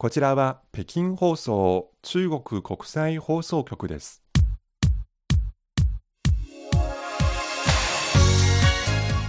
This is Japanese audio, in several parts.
こちらは北京放送中国国際放送局です。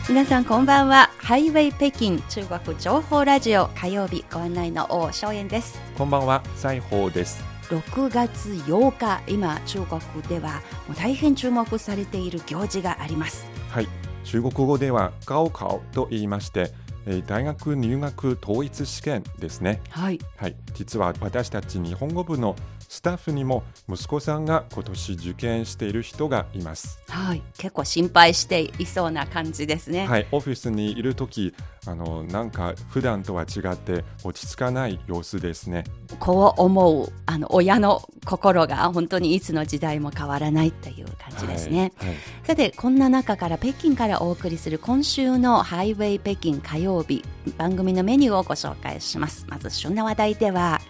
皆さんこんばんはハイウェイ北京中国情報ラジオ火曜日ご案内の王正円ですこんばんは、西宝です。6月8日今中国ではもう大変注目されている行事がありますはい、中国語では高考と言いまして、えー大学入学統一試験ですね。はいはい、実は私たち日本語部のスタッフにも息子さんが今年受験している人がいます。はい結構心配していそうな感じですね、はい、オフィスにいるとき、あのなんか普段とは違って落ち着かない様子ですね。こう思うあの親の心が本当にいつの時代も変わらないという感じですね、はい。はいさてこんな中から北京からお送りする今週のハイウェイ北京火曜日番組のメニューをご紹介しますまず旬な話題では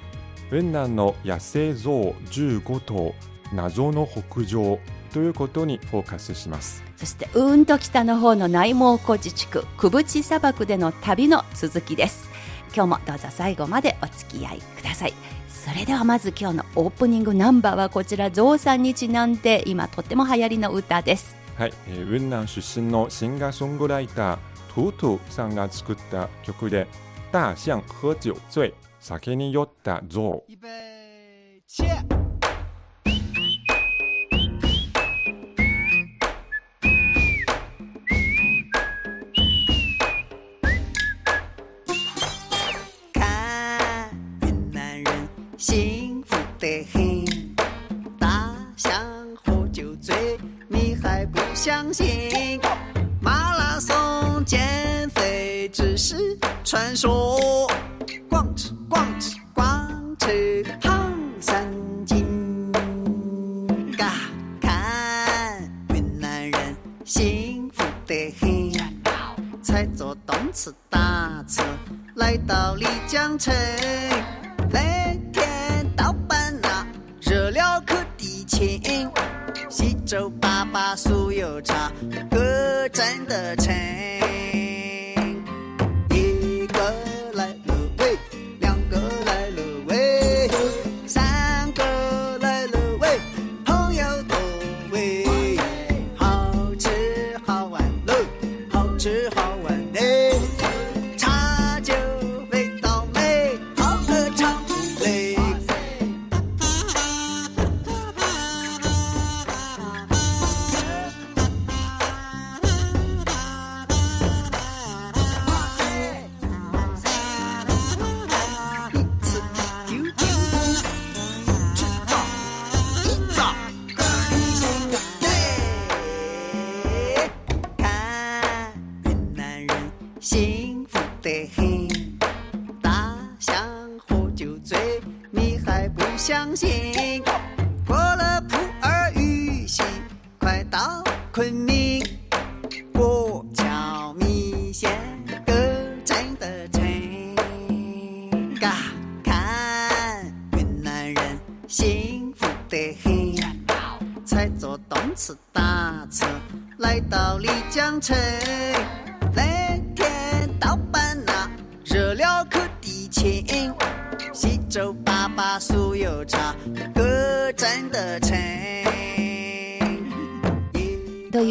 雲南の野生象15頭謎の北上ということにフォーカスします。そしてうんと北の方の内蒙古自治区クブチ砂漠での旅の続きです。今日もどうぞ最後までお付き合いください。それではまず今日のオープニングナンバーはこちらゾウさんにちなんで今とっても流行りの歌です。はい、えー雲南出身のシンガーソングライタートゥトゥさんが作った曲で「大象喝酒醉」酒に酔った象预备，起！看云南人幸福得很，大象喝酒醉，你还不相信？马拉松减肥只是传说， 光吃光吃胖三斤。嘎，看云南人幸福得很，才坐动次打车来到丽江城。那天到班呐，热了可地勤，西周粑粑酥油茶，各站的嘎，看云南人幸福得很，才坐动次打车来到丽江城。那天到班呐，热了可地勤，西周粑粑酥油茶，哥真的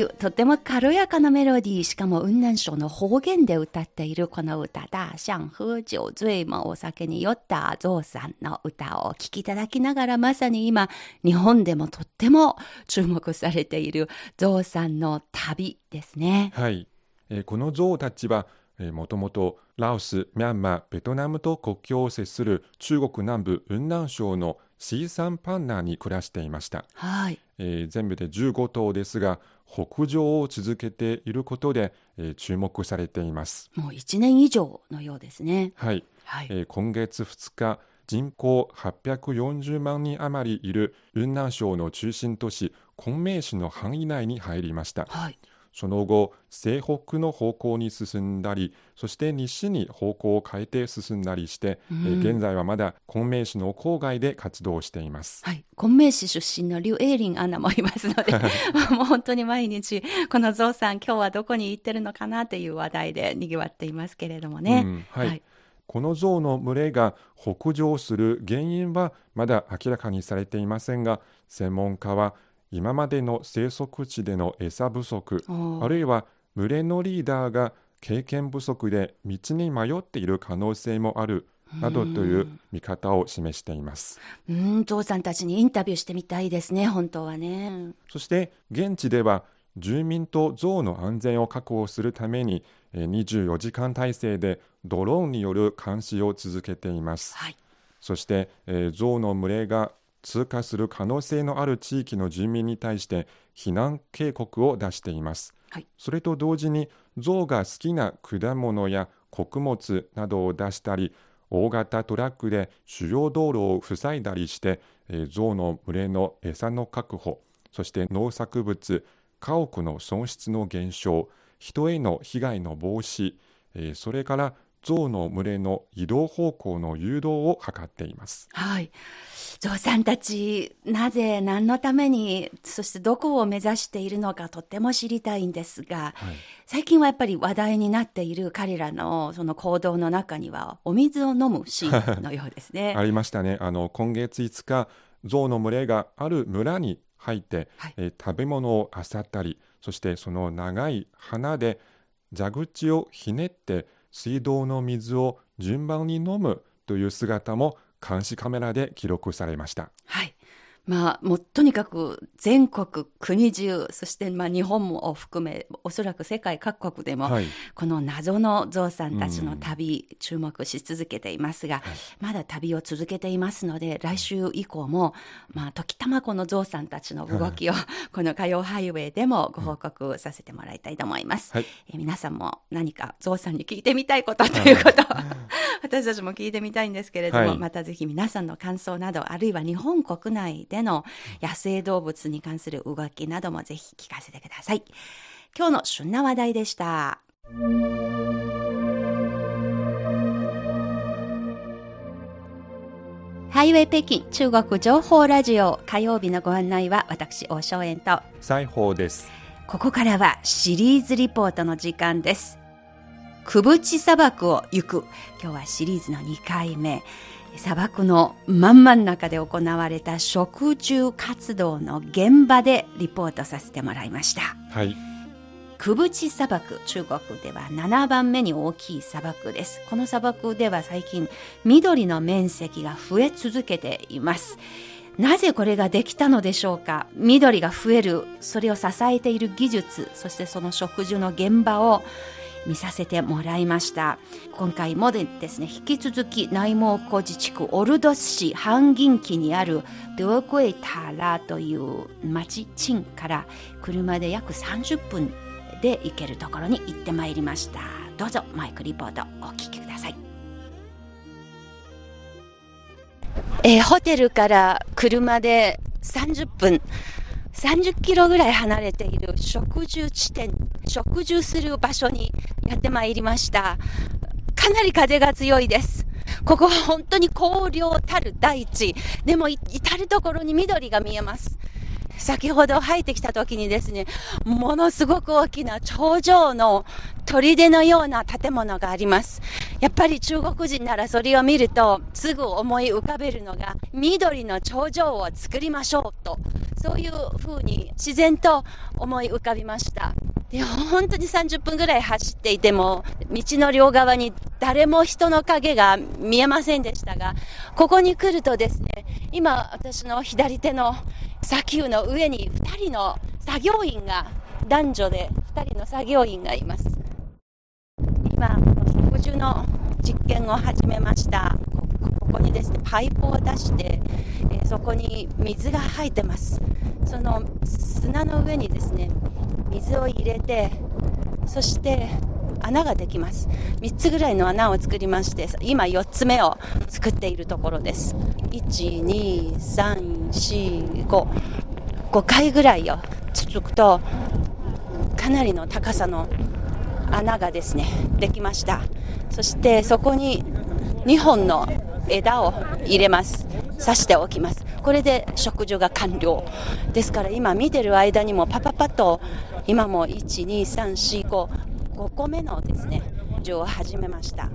いうとても軽やかなメロディーしかも雲南省の方言で歌っているこの歌「大象喝酒醉」もお酒に酔ったゾウさんの歌をお聴きいただきながらまさに今日本でもとっても注目されているゾウさんの旅ですね。はい、えーこの象たちは、えーもともとラオス、ミャンマー、ベトナムと国境を接する中国南部雲南省のシーサンパンナーに暮らしていました。はい。えー全部で15頭ですが北上を続けていることで、えー注目されています。もう1年以上のようですね。はい、はい。えー今月2日人口840万人余りいる雲南省の中心都市昆明市の範囲内に入りました。はい。その後西北の方向に進んだりそして西に方向を変えて進んだりして、えー現在はまだ昆明市の郊外で活動しています。はい。昆明市出身の劉英林アナもいますので、もう本当に毎日、このゾウさん今日はどこに行ってるのかなという話題で賑わっていますけれどもね。うんはいこの象の群れが北上する原因はまだ明らかにされていませんが専門家は今までの生息地での餌不足あるいは群れのリーダーが経験不足で道に迷っている可能性もあるなどという見方を示しています。うんゾウさんたちにインタビューしてみたいですね本当はね。そして現地では住民と象の安全を確保するために24時間体制でドローンによる監視を続けています、はい、そして、えー、象の群れが通過する可能性のある地域の住民に対して避難警告を出しています、はい、それと同時に象が好きな果物や穀物などを出したり大型トラックで主要道路を塞いだりして、えー、象の群れの餌の確保そして農作物家屋の損失の減少人への被害の防止、えー、それから象の群れの移動方向の誘導を図っています。はい。象さんたち、なぜ、何のために、そしてどこを目指しているのかとっても知りたいんですが、はい、最近はやっぱり話題になっている彼らのその行動の中には、お水を飲むシーンのようですね。ありましたね。あの、今月5日、象の群れがある村に入って、はい、えー、食べ物を漁ったりそしてその長い鼻で蛇口をひねって水道の水を順番に飲むという姿も監視カメラで記録されました。はいまあ、もうとにかく全国、国中、そしてまあ日本も含め、おそらく世界各国でも、はい、この謎のゾウさんたちの旅、うん、注目し続けていますが、はい、まだ旅を続けていますので、来週以降も、まあ、時たまこのゾウさんたちの動きを、はい、この火曜ハイウェイでもご報告させてもらいたいと思います。はい、え皆さんも何かゾウさんに聞いてみたいことということを、私たちも聞いてみたいんですけれども、またぜひ皆さんの感想など、あるいは日本国内での野生動物に関する動きなどもぜひ聞かせてください。今日の旬な話題でした。ハイウェイ北京中国情報ラジオ火曜日のご案内は私大正円と。西宝です。ここからはシリーズリポートの時間です。くぶち砂漠を行く。今日はシリーズの2回目砂漠の真ん真ん中で行われた食虫活動の現場でリポートさせてもらいました。はい。クブチ砂漠、中国では7番目に大きい砂漠です。この砂漠では最近緑の面積が増え続けています。なぜこれができたのでしょうか？緑が増える、それを支えている技術、そしてその食事の現場を見させてもらいました。今回もですね引き続き内蒙古自治区オルドス市半銀期にあるドグエタラという町チンから車で約30分で行けるところに行ってまいりました。どうぞマイクリポートお聞きください。えー、ホテルから車で30分30キロぐらい離れている植樹地点、植樹する場所にやってまいりました。かなり風が強いです。ここは本当に荒涼たる大地。でも至るところに緑が見えます。先ほど入ってきた時にですね、ものすごく大きな頂上の砦のような建物があります。やっぱり中国人ならそれを見るとすぐ思い浮かべるのが緑の頂上を作りましょうと、そういう風に自然と思い浮かびました。で、本当に30分ぐらい走っていても、道の両側に誰も人の影が見えませんでしたが、ここに来るとですね、今私の左手の砂丘の上に2人の作業員が、男女で2人の作業員がいます。今、植樹の実験を始めました。ここにですね、パイプを出して、えー、そこに水が入ってます。その砂の上にですね、水を入れてそして穴ができます3つぐらいの穴を作りまして今4つ目を作っているところです1、2、3、4、5 5回ぐらいを続くとかなりの高さの穴がですねできました。そしてそこに2本の枝を入れます。刺しておきます。これで植樹が完了。ですから今見てる間にもパパパと今も12345 5個目のですね樹を始めました。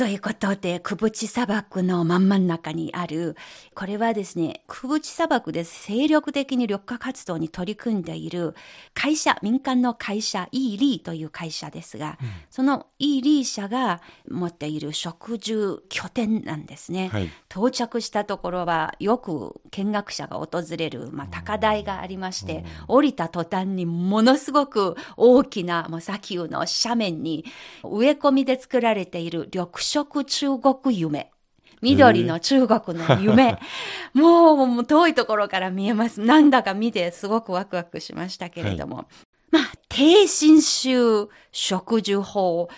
ということで、クブチ砂漠の真ん中にある、これはですね、クブチ砂漠で精力的に緑化活動に取り組んでいる会社、民間の会社、イーリーという会社ですが、うん、そのイーリー社が持っている植樹拠点なんですね。はい、到着したところは、よく見学者が訪れる、まあ、高台がありまして、降りた途端にものすごく大きな、もう砂丘の斜面に植え込みで作られている緑色中国夢。緑の中国の夢。もう、もう遠いところから見えます。なんだか見てすごくワクワクしましたけれども。はい、まあ、低侵襲植樹法。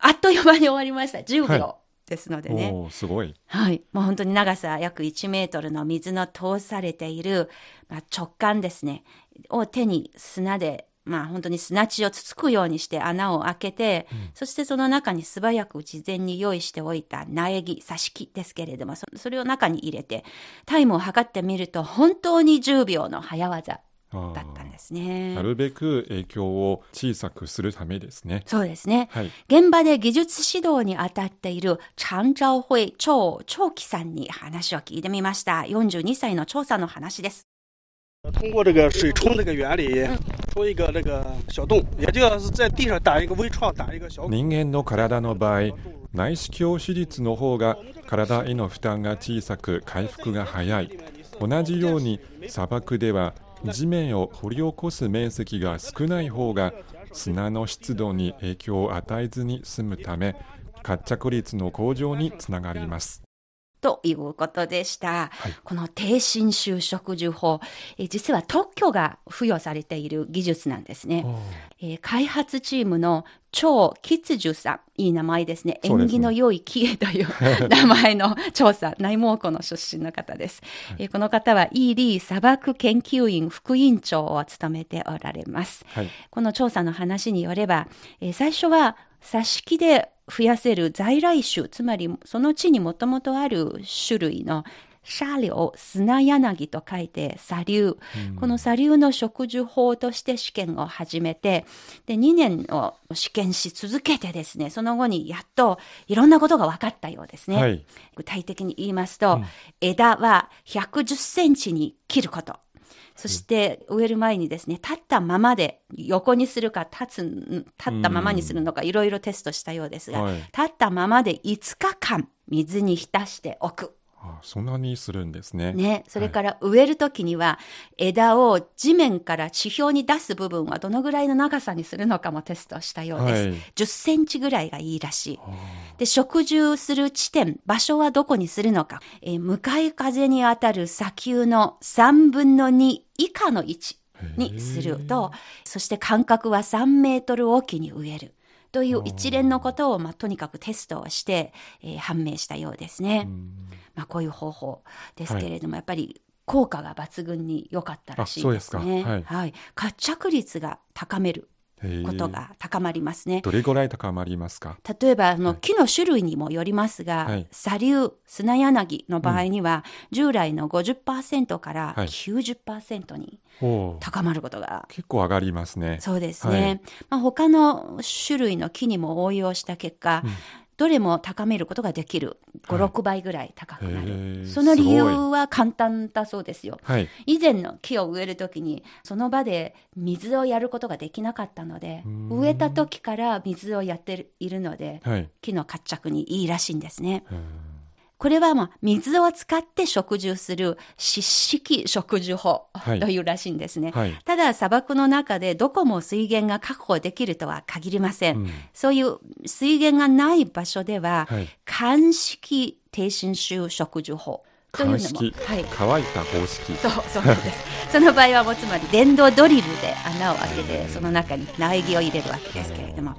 あっという間に終わりました。10秒。はいですのでね。すごい。はい。もう本当に長さ約1メートルの水の通されている、まあ、直感ですね。を手に砂でまあ本当に砂地をつつくようにして穴を開けて、うん、そしてその中に素早く事前に用意しておいた苗木、挿し木ですけれども、それを中に入れて、タイムを測ってみると本当に10秒の早技。だったんですね。なるべく影響を小さくするためですね。そうですね。はい、現場で技術指導に当たっている長昭会長長期さんに話を聞いてみました。42歳の調査の話です。通过这个水冲这个原理，冲一个那个小洞，也就是在地上打一个微创，打一个小。人間の体の場合、内視鏡手術の方が体への負担が小さく回復が早い。同じように砂漠では地面を掘り起こす面積が少ない方が砂の湿度に影響を与えずに済むため活着率の向上につながります。ということでした。はい、この低侵襲植樹法、え実は特許が付与されている技術なんですね。えー、開発チームの超吉樹さん、いい名前ですね。縁起の良い木という名前の調査、内蒙古の出身の方です。はい、えー、この方は、イーリー砂漠研究員副委員長を務めておられます。はい、この調査の話によれば、えー、最初は、挿し木で増やせる在来種、つまりその地にもともとある種類の砂を砂柳と書いて砂流、うん、この砂流の植樹法として試験を始めて、で、2年を試験し続けてですね、その後にやっといろんなことが分かったようですね。はい、具体的に言いますと、うん、枝は110センチに切ること。そして植える前にですね、立ったままで横にするか立つ、立ったままにするのかいろいろテストしたようですが、はい、立ったままで5日間水に浸しておく。あそんなにするんですね。ね。それから植えるときには、枝を地面から地表に出す部分はどのぐらいの長さにするのかもテストしたようです。はい、10センチぐらいがいいらしい。で、植樹する地点、場所はどこにするのか。えー、向かい風に当たる砂丘の3分の2以下の位置にすると、そして間隔は3メートルおきに植える。という一連のことを、まあ、とにかくテストをして、えー、判明したようですね。まあ、こういう方法ですけれども、はい、やっぱり効果が抜群に良かったらしいですね。はい、はい、活着率が高めることが高まりますね。どれぐらい高まりますか？例えばあの、木の種類にもよりますが、はい、砂流、砂柳の場合には、うん、従来の50%から90%に高まることが、結構上がりますね。そうですね。はい、まあ、他の種類の木にも応用した結果、うんどれも高めることができる。5、はい、6倍ぐらい高くなる。その理由は簡単だそうですよ。はい、以前の木を植えるときに、その場で水をやることができなかったので、植えた時から水をやっているので、はい、木の活着にいいらしいんですね。これはまあ水を使って植樹する湿式植樹法というらしいんですね。はい、ただ砂漠の中でどこも水源が確保できるとは限りません。うん、そういう水源がない場所では、はい、乾式低侵襲植樹法というのも、はい、乾いた方式。そうそうです。その場合はもうつまり電動ドリルで穴を開けてその中に苗木を入れるわけですけれども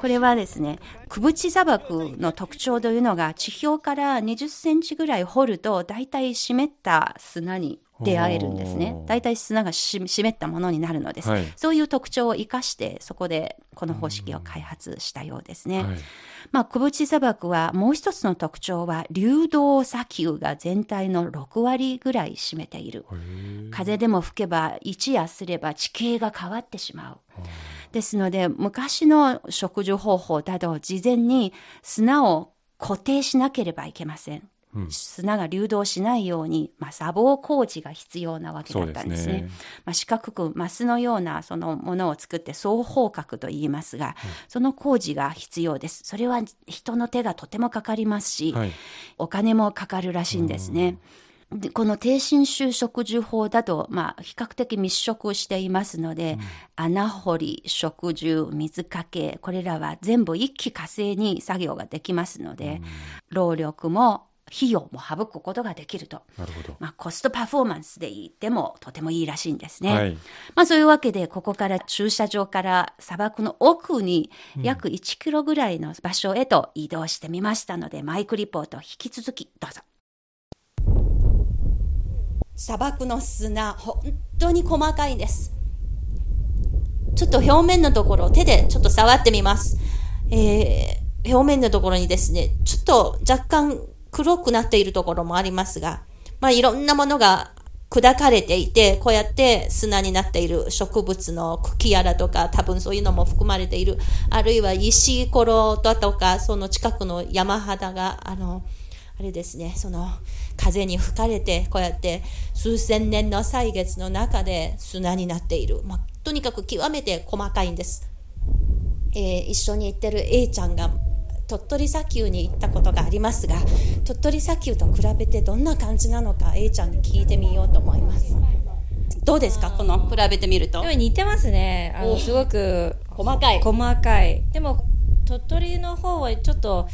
これはですね、クブチ砂漠の特徴というのが地表から20センチぐらい掘ると大体湿った砂に出会えるんですね。大体砂が湿ったものになるのです。はい、そういう特徴を生かしてそこでこの方式を開発したようですね。はい、まあ、クブチ砂漠はもう一つの特徴は流動砂丘が全体の6割ぐらい占めている。風でも吹けば一夜すれば地形が変わってしまう。ですので、昔の植樹方法だと事前に砂を固定しなければいけません。砂が流動しないように、まあ、砂防工事が必要なわけだったんですね。すねまあ、四角くマスのようなそのものを作って双方角と言いますが、その工事が必要です。それは人の手がとてもかかりますし、はい、お金もかかるらしいんですね。でこの低侵襲植樹法だと、まあ、比較的密植していますので、うん、穴掘り、植樹、水かけ、これらは全部一気火星に作業ができますので、うん、労力も費用も省くことができると。なるほど。まあ、コストパフォーマンスで言ってもとてもいいらしいんですね。はい、まあ、そういうわけで、ここから駐車場から砂漠の奥に約1キロぐらいの場所へと移動してみましたので、うん、マイクリポート引き続きどうぞ。砂漠の砂、本当に細かいんです。ちょっと表面のところ手でちょっと触ってみます。えー、表面のところにですね、ちょっと若干黒くなっているところもありますが、まあいろんなものが砕かれていて、こうやって砂になっている植物の茎やらとか、多分そういうのも含まれている。あるいは石ころだとか、その近くの山肌が、あの、あれですね、その風に吹かれて、こうやって数千年の歳月の中で砂になっている。まあ、とにかく極めて細かいんです。えー、一緒に行ってる A ちゃんが鳥取砂丘に行ったことがありますが、鳥取砂丘と比べてどんな感じなのか A ちゃんに聞いてみようと思います。どうですか？この比べてみると。似てますね。あの、すごく細かい。細かい。でも、鳥取の方はちょっと、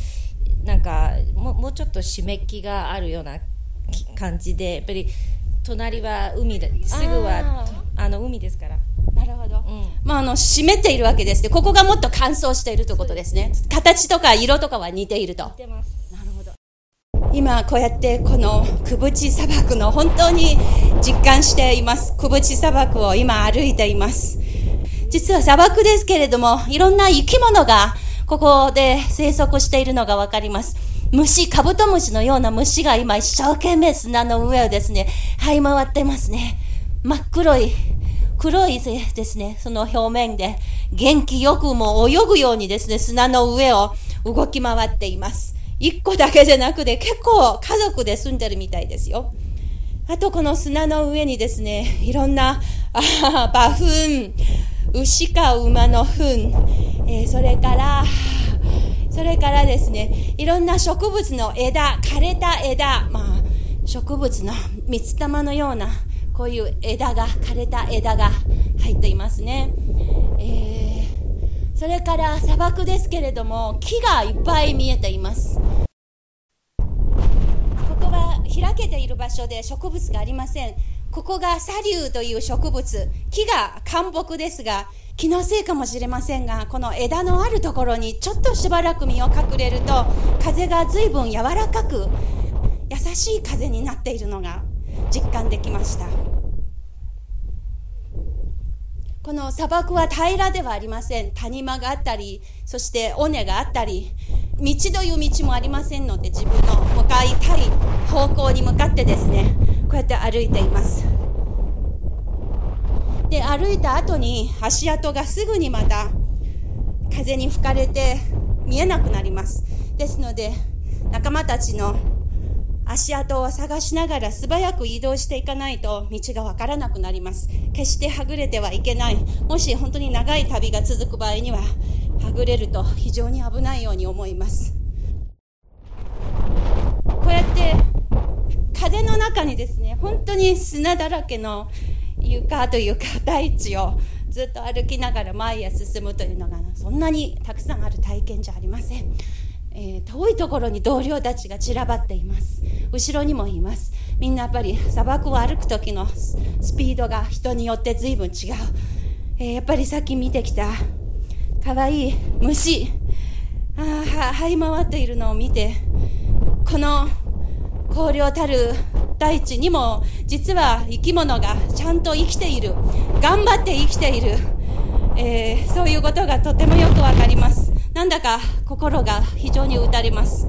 なんかもうちょっと締め気があるような感じでやっぱり隣は海ですぐはあの海ですから。なるほど、うん、まああの湿っているわけです。ねここがもっと乾燥しているということですね。形とか色とかは似ていると。似てます。なるほど。今こうやってこのクブチ砂漠の本当に実感しています。クブチ砂漠を今歩いています。実は砂漠ですけれどもいろんな生き物がここで生息しているのがわかります虫、カブトムシのような虫が今一生懸命砂の上をですね、這い回ってますね。真っ黒い、黒いですね、その表面で元気よくも泳ぐようにですね、砂の上を動き回っています。一個だけじゃなくて結構家族で住んでるみたいですよ。あとこの砂の上にですね、いろんな、あ馬糞、牛か馬の糞、えー、それから、それからですね、いろんな植物の枝、枯れた枝、まあ、植物の蜜玉のような、こういう枝が、枯れた枝が入っていますね。えー、それから砂漠ですけれども、木がいっぱい見えています。ここは開けている場所で植物がありません。ここがサリューという植物。木が干木ですが、気のせいかもしれませんがこの枝のあるところにちょっとしばらく身を隠れると風が随分柔らかく優しい風になっているのが実感できましたこの砂漠は平らではありません谷間があったりそして尾根があったり道という道もありませんので自分の向かいたい方向に向かってですねうやって歩いています。で歩いた後に足跡がすぐにまた風に吹かれて見えなくなります。ですので仲間たちの足跡を探しながら素早く移動していかないと道がわからなくなります。決してはぐれてはいけない。もし本当に長い旅が続く場合にははぐれると非常に危ないように思います。こうやって風の中にですね本当に砂だらけの床というか大地をずっと歩きながら前へ進むというのがそんなにたくさんある体験じゃありません、えー、遠いところに同僚たちが散らばっています。後ろにもいます。みんなやっぱり砂漠を歩く時のスピードが人によって随分違う、えー、やっぱりさっき見てきた可愛いい虫。あ這い回っているのを見てこの荒涼たる大地にも実は生き物がちゃんと生きている。頑張って生きている、えー、そういうことがとてもよくわかります。なんだか心が非常に打たれます。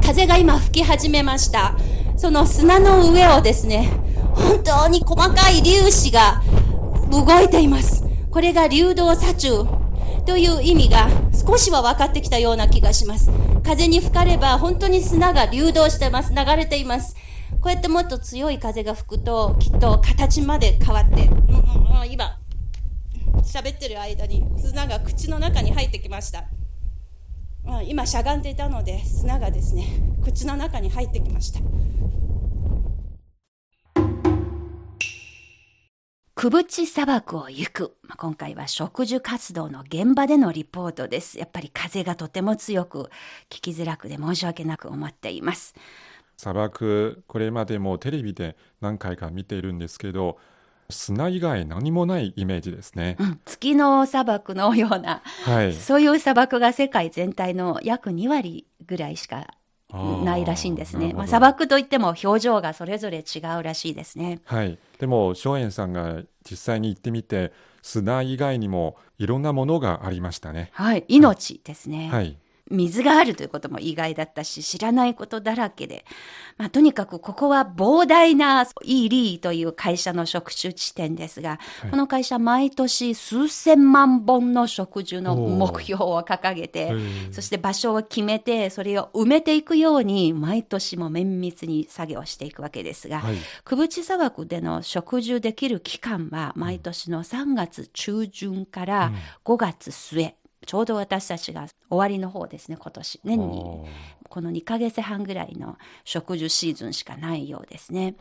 風が今吹き始めました。その砂の上をですね本当に細かい粒子が動いています。これが流動砂中。という意味が少しは分かってきたような気がします。風に吹かれば本当に砂が流動してます。流れています。こうやってもっと強い風が吹くと、きっと形まで変わって、うんうんうん、今、喋ってる間に砂が口の中に入ってきました。今しゃがんでいたので砂がですね口の中に入ってきましたくぶち砂漠を行く。今回は植樹活動の現場でのリポートです。やっぱり風がとても強く、聞きづらくで申し訳なく思っています。砂漠、これまでもテレビで何回か見ているんですけど、砂以外何もないイメージですね、うん、月の砂漠のような、はい、そういう砂漠が世界全体の約2割ぐらいしかないらしいんですね。まあ、砂漠といっても表情がそれぞれ違うらしいですね。はい。でも、松園さんが実際に行ってみて、砂以外にもいろんなものがありましたね。はい。命ですね。はい。水があるということも意外だったし、知らないことだらけで、まあ、とにかくここは膨大なイーリーという会社の植樹地点ですが、はい、この会社毎年数千万本の植樹の目標を掲げて、そして場所を決めて、それを埋めていくように、毎年も綿密に作業していくわけですが、はい、クブチ砂漠での植樹できる期間は、毎年の3月中旬から5月末、ちょうど私たちが終わりの方ですね、今年。年にこの2ヶ月半ぐらいの植樹シーズンしかないようですね。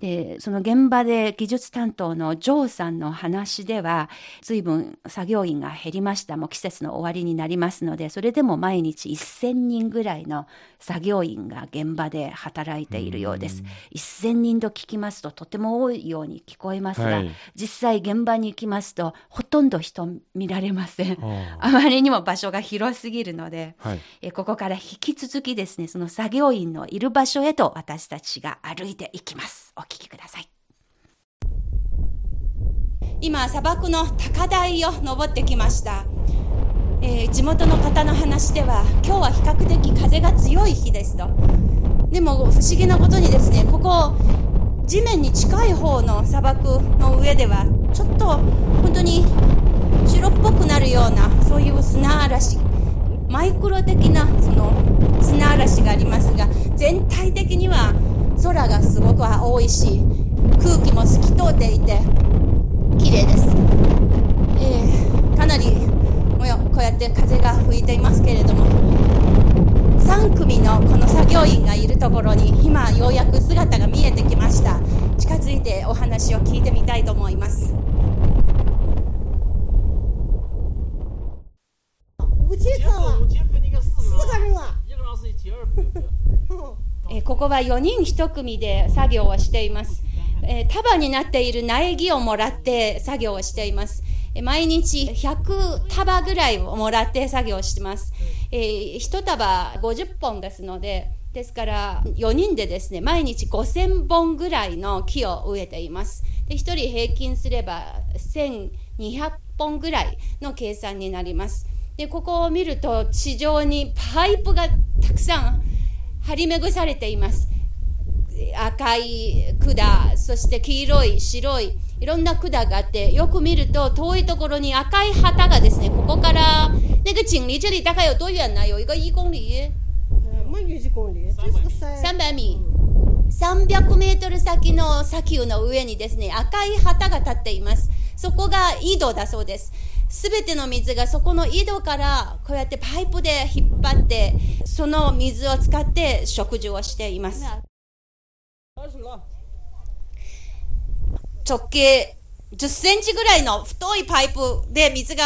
で、その現場で技術担当のジョーさんの話では、随分作業員が減りました。もう季節の終わりになりますので、それでも毎日1000人ぐらいの作業員が現場で働いているようです。1000人と聞きますととても多いように聞こえますが、はい、実際現場に行きますとほとんど人見られません。あまりにも場所が広すぎるので、はい、えここから引き続きですね、その作業員のいる場所へと私たちが歩いていきます。お聞きください。今、砂漠の高台を登ってきました。えー、地元の方の話では、今日は比較的風が強い日ですと。でも不思議なことにですね、ここ、地面に近い方の砂漠の上では、ちょっと本当に白っぽくなるような、そういう砂嵐。マイクロ的なその砂嵐がありますが全体的には空がすごく青いし空気も透き通っていて綺麗です、えー、かなりこうやって風が吹いていますけれども。3組のこの作業員がいるところに今ようやく姿が見えてきました。近づいてお話を聞いてみたいと思います。えここは4人1組で作業をしています。え束になっている苗木をもらって作業をしています。毎日100束ぐらいをもらって作業してます。えー、1束50本ですので、ですから4人でですね、毎日5000本ぐらいの木を植えています。で1人平均すれば1200本ぐらいの計算になります。でここを見ると地上にパイプがたくさん張り巡されています。赤い管そして黄色い白いいろんな管があってよく見ると遠いところに赤い旗がですねここから那个井离这里大概有多远呢有一个一公里300米。300メートル先の砂丘の上にですね赤い旗が立っています。そこが井戸だそうですすべての水がそこの井戸からこうやってパイプで引っ張ってその水を使って食事をしています。直径10センチぐらいの太いパイプで水が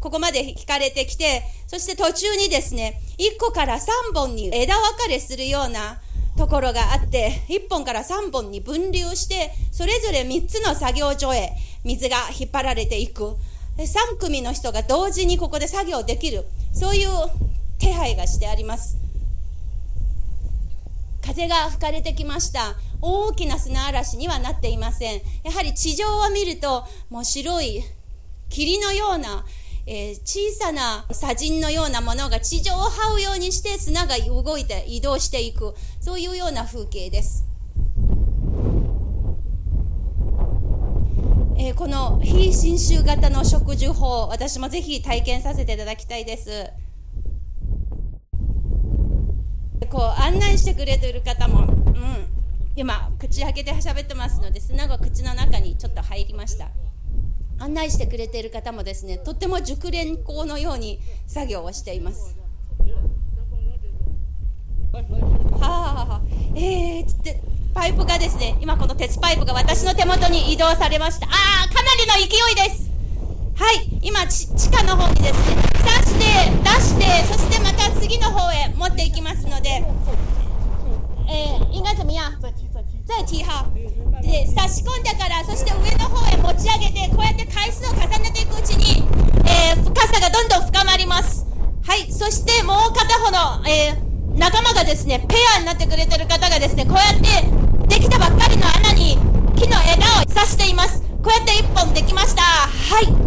ここまで引かれてきてそして途中にですね1個から3本に枝分かれするようなところがあって1本から3本に分流してそれぞれ3つの作業所へ水が引っ張られていく3組の人が同時にここで作業できる。そういう手配がしてあります。風が吹かれてきました。大きな砂嵐にはなっていません。やはり地上を見るともう白い霧のような、えー、小さな砂塵のようなものが地上を這うようにして砂が動いて移動していく。そういうような風景です。えー、この非侵襲型の植樹法、私もぜひ体験させていただきたいです。こう案内してくれている方も、うん、今、口開けて喋ってますので、砂が口の中にちょっと入りました。案内してくれている方もですね、とっても熟練工のように作業をしています。はあ、えー、ってパイプがですね、今この鉄パイプが私の手元に移動されました。ああ、かなりの勢いです。はい、今地下の方にですね、刺して出して、そしてまた次の方へ持っていきますので、えー、应该怎么样？再提哈。で差し込んでからそして上の方へ持ち上げてこうやって回数を重ねていくうちに、えー、深さがどんどん深まりますはいそしてもう片方の、えー、仲間がですねペアになってくれてる方がですねこうやってできたばっかりの穴に木の枝を刺していますこうやって1本できましたはい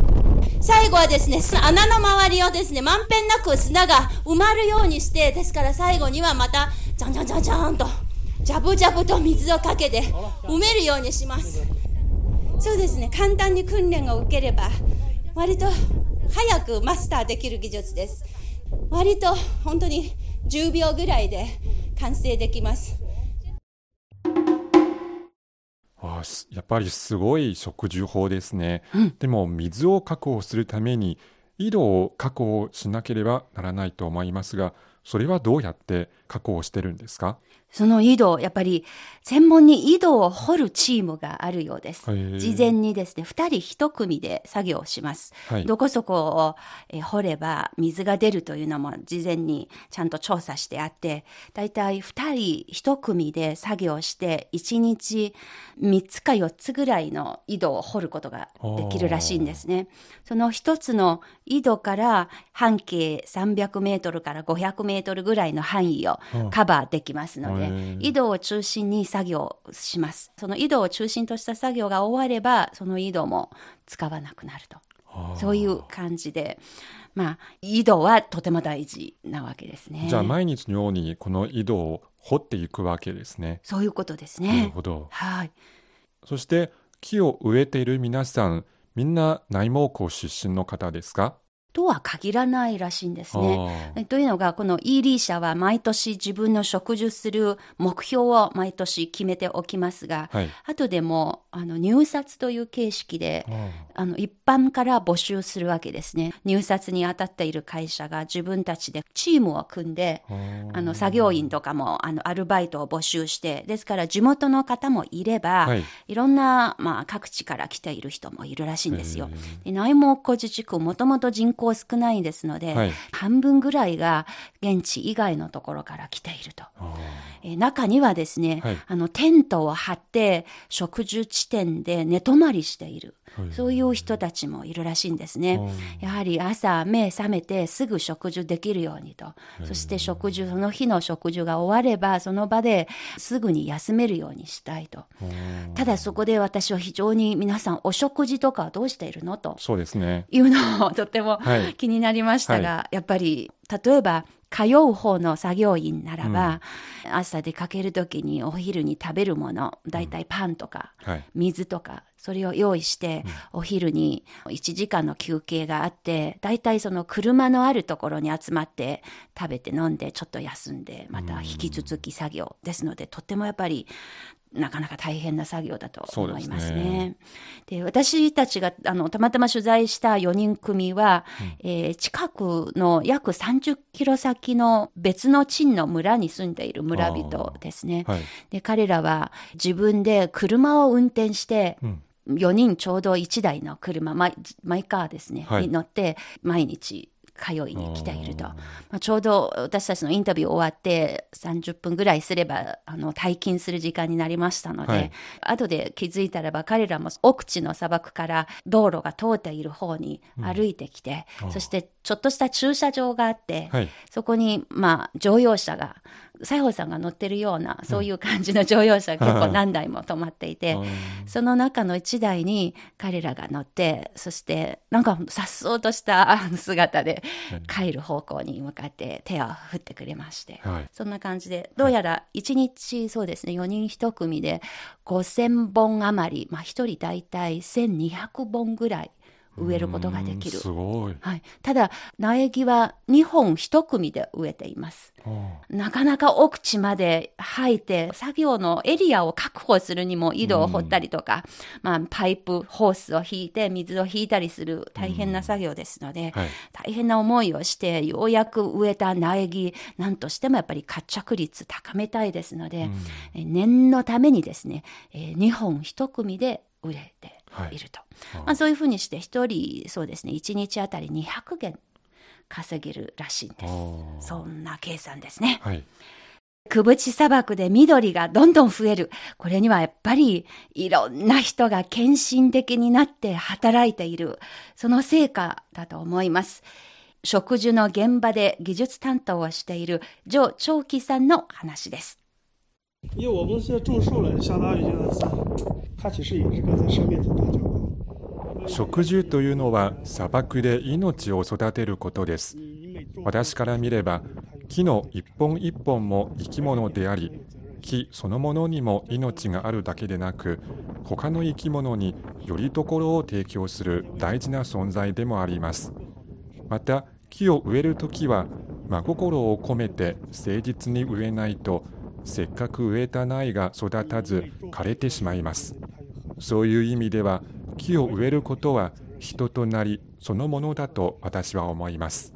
最後はですね、穴の周りをですね、まんべんなく砂が埋まるようにして、ですから最後にはまた、じゃんじゃんじゃんじゃんと、ジャブジャブと水をかけて埋めるようにします。そうですね。簡単に訓練を受ければ割と早くマスターできる技術です。割と本当に10秒ぐらいで完成できます。あやっぱりすごい植樹法ですね、うん、でも水を確保するために井戸を確保しなければならないと思いますがそれはどうやって確保してるんですか？その井戸、やっぱり専門に井戸を掘るチームがあるようです。事前にですね、二人一組で作業します。はい、どこそこを、え掘れば水が出るというのも事前にちゃんと調査してあって、だいたい二人一組で作業して一日三つか四つぐらいの井戸を掘ることができるらしいんですね。その一つの井戸から半径300メートルから500メートルぐらいの範囲をカバーできますので、で、井戸を中心に作業します。その井戸を中心とした作業が終われば、その井戸も使わなくなると。そういう感じで、まあ、井戸はとても大事なわけですね。じゃあ、毎日のようにこの井戸を掘っていくわけですね。そういうことですね。なるほど。はい。そして、木を植えている皆さん、みんな内蒙古出身の方ですか？とは限らないらしいんですね。というのが、このイーリー社は毎年自分の植樹する目標を毎年決めておきますが、はい、後でもあの入札という形式で、あの一般から募集するわけですね。入札に当たっている会社が自分たちでチームを組んで、あの作業員とかもあのアルバイトを募集して、ですから地元の方もいれば、はい、いろんな、まあ、各地から来ている人もいるらしいんですよ。内蒙古自治区、もともと人口少ないですので、はい、半分ぐらいが現地以外のところから来ていると。え中にはですね、はい、あのテントを張って植樹地点で寝泊まりしている。そういう人たちもいるらしいんですね。やはり朝目覚めてすぐ食事できるようにと。そして食事、その日の食事が終わればその場ですぐに休めるようにしたいと。ただそこで私は非常に皆さんお食事とかはどうしているのと。そうですね。いうのをとても気になりましたが、はい、やっぱり例えば通う方の作業員ならば、うん、朝出かける時にお昼に食べるもの、だいたいパンとか、うんはい、水とか、それを用意して、うん、お昼に1時間の休憩があって、だいたいその車のあるところに集まって食べて飲んでちょっと休んで、また引き続き作業ですので、とってもやっぱりなかなか大変な作業だと思いますね。で、ね、私たちがあのたまたま取材した4人組は、うん、えー、近くの約30キロ先の別の鎮の村に住んでいる村人ですね。はい、で彼らは自分で車を運転して、うん。4人ちょうど1台の車、マイマイカーですね、はい、に乗って、毎日通いに来ていると。まあ、ちょうど私たちのインタビュー終わって30分ぐらいすれば、あの、退勤する時間になりましたので、はい、後で気づいたらば彼らも奥地の砂漠から道路が通っている方に歩いてきて、うん、そしてちょっとした駐車場があって、はい、そこに、まあ、乗用車が西郷さんが乗ってるような、そういう感じの乗用車が結構何台も止まっていて、その中の1台に彼らが乗って、そしてなんかさっそうとした姿で帰る方向に向かって手を振ってくれまして、はい。そんな感じで、どうやら1日そうですね、4人1組で5000本余り、まあ1人大体1200本ぐらい植えることができる。はい、ただ苗木は2本1組で植えています。なかなか奥地まで入って作業のエリアを確保するにも井戸を掘ったりとか、まあ、パイプホースを引いて水を引いたりする大変な作業ですので、はい。大変な思いをしてようやく植えた苗木なんとしてもやっぱり活着率高めたいですので、え念のためにですね、え2本1組で植えていると、まあ、そういうふうにして1人そうですね1日あたり200元稼げるらしいんです。ーそんな計算ですね。はい。くぶち砂漠で緑がどんどん増える。これにはやっぱりいろんな人が献身的になって働いている。その成果だと思います。植樹の現場で技術担当をしているジ長樹さんの話です。因为我们现在种树了，相当于就是，它其实也是个在生命中打交道。植樹というのは砂漠で命を育てることです。私から見れば木の一本一本も生き物であり木そのものにも命があるだけでなく他の生き物によりどころを提供する大事な存在でもありますまた木を植えるときは真心を込めて誠実に植えないとせっかく植えた苗が育たず枯れてしまいますそういう意味では木を植えることは人となりそのものだと私は思います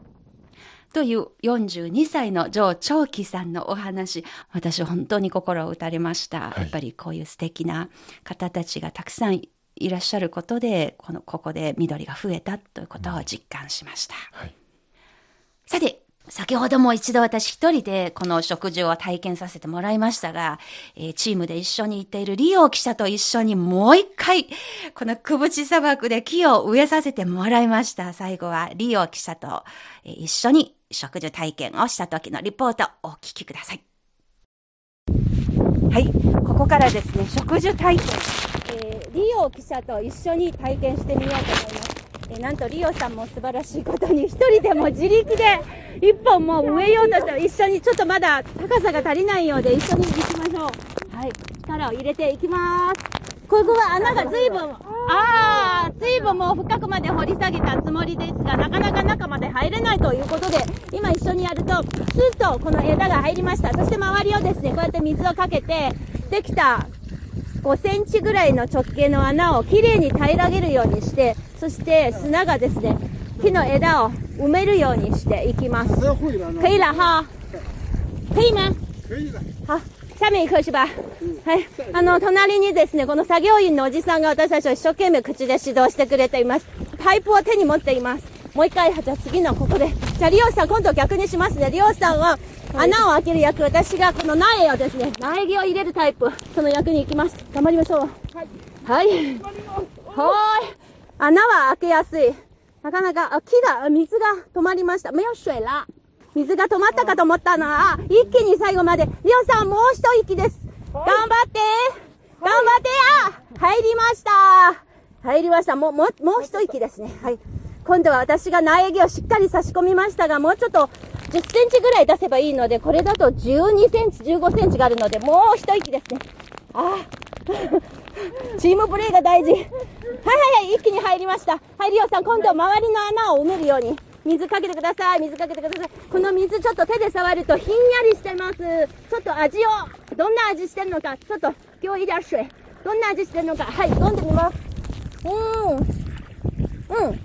という42歳のジョー・長樹さんのお話、私本当に心を打たれました。はいやっぱりこういう素敵な方たちがたくさんいらっしゃることで、この、ここで緑が増えたということを実感しました。はいさて、先ほども一度私一人でこの食事を体験させてもらいましたが、えーチームで一緒に行っているリオ記者と一緒にもう一回、このくぶち砂漠で木を植えさせてもらいました。最後はリオ記者と、一緒に食事体験をした時のリポートをお聞きください。はい、ここからですね、植樹体験、えーリオ記者と一緒に体験してみようと思います。えーなんとリオさんも素晴らしいことに一人でも自力で一本もう植えようとして一緒にちょっとまだ高さが足りないようで一緒に行きましょう。はい。力を入れていきます。ここは穴が随分ああ随分もう深くまで掘り下げたつもりですがなかなか中まで入れないということで今一緒にやるとスッとこの枝が入りました。そして周りをですねこうやって水をかけてできた5センチぐらいの直径の穴をきれいに平らげるようにして、そして砂がですね、木の枝を埋めるようにしていきます。可以了哈。可以吗？可以了。好。下面行くしば。はい。あの、隣にですね、この作業員のおじさんが私たちを一生懸命口で指導してくれています。パイプを手に持っています。もう一回、じゃあ次のここで。じゃあ、リオさん、今度逆にしますね。リオさんは、穴を開ける役、私がこの苗をですね、苗木を入れるタイプ、その役に行きます。頑張りましょう。はい。はい。はーい。穴は開けやすい。なかなか、あ、木が、あ水が止まりました。没有水了。水が止まったかと思ったのは、あ一気に最後まで、リオさんもう一息です。頑張って頑張ってあ入りました入りました。もう、もう、もう一息ですね。はい。今度は私が苗木をしっかり差し込みましたが、もうちょっと10センチぐらい出せばいいので、これだと12センチ、15センチがあるので、もう一息ですね。ああ。チームプレーが大事。はいはいはい、一気に入りました。はい、リオさん、今度は周りの穴を埋めるように。水かけてください。水かけてください。この水ちょっと手で触るとひんやりしてます。ちょっと味を、どんな味してるのか、ちょっと、今日い点水。どんな味してるのか、はい、飲んでみます。うーん。うん。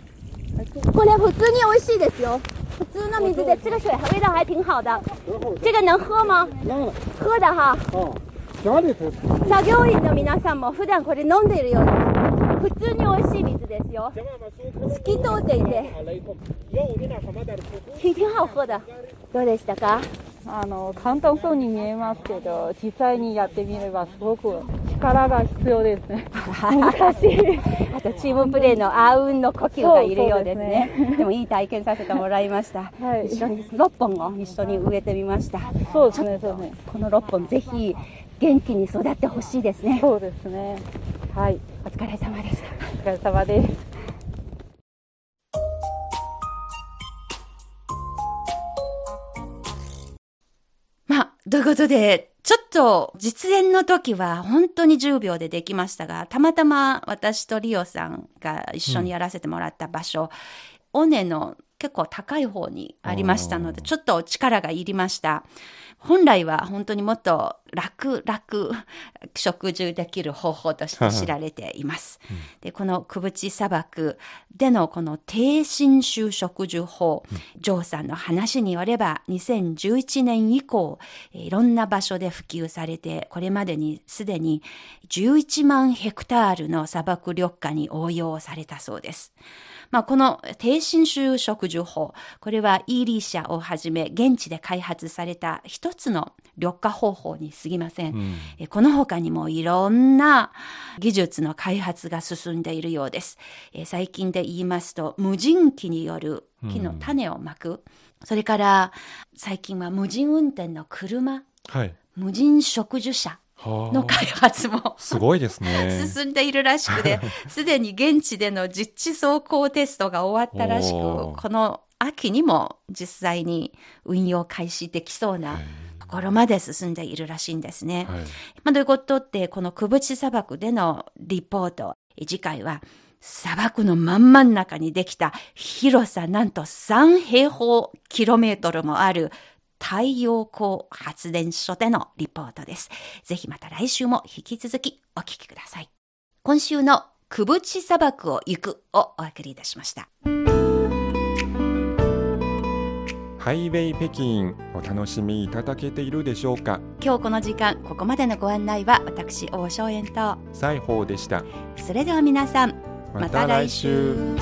これ普通に美味しいですよ。普通の水で、这个水味道还挺好的。这个能喝吗？能了。喝的哈。作業員の皆さんも普段これ飲んでいるようです。普通に美味しい水ですよ。透き通っていて、挺挺好喝的。どうでしたか？あの簡単そうに見えますけど実際にやってみればすごく力が必要ですね。難しいあとチームプレーのあうんの呼吸がいるようですね。でね。でもいい体験させてもらいました、はい、一緒に6本を一緒に植えてみました。そうですねそうね。この6本ぜひ元気に育ってほしいですね。そうですねはい。お疲れ様でした。お疲れ様です。ということで、ちょっと実演の時は本当に10秒でできましたが、たまたま私とリオさんが一緒にやらせてもらった場所、うん、尾根の結構高い方にありましたので、ちょっと力がいりました。本来は本当にもっと楽々食事できる方法として知られています。でこの久淵砂漠でのこの低侵襲植樹法、ジョーさんの話によれば2011年以降いろんな場所で普及されてこれまでにすでに11万ヘクタールの砂漠緑化に応用されたそうです。まあ、この低侵襲植樹法、これはイーリー社をはじめ現地で開発された一つの緑化方法に過ぎません。うん、この他にもいろんな技術の開発が進んでいるようです。最近で言いますと、無人機による木の種をまく、うん、それから最近は無人運転の車、はい、無人植樹車、の開発も。すごいですね。進んでいるらしくて、すでに現地での実地走行テストが終わったらしく、この秋にも実際に運用開始できそうなところまで進んでいるらしいんですね。はい、まあ、ということで、この久淵砂漠でのリポート、次回は砂漠の真ん真ん中にできた広さなんと3平方キロメートルもある太陽光発電所でのリポートです。ぜひまた来週も引き続きお聞きください。今週のくぶち砂漠を行くをお送りいたしました。ハイウェイ北京お楽しみいただけているでしょうか？今日この時間ここまでのご案内は私大正円と西宝でしたそれでは皆さんまた来週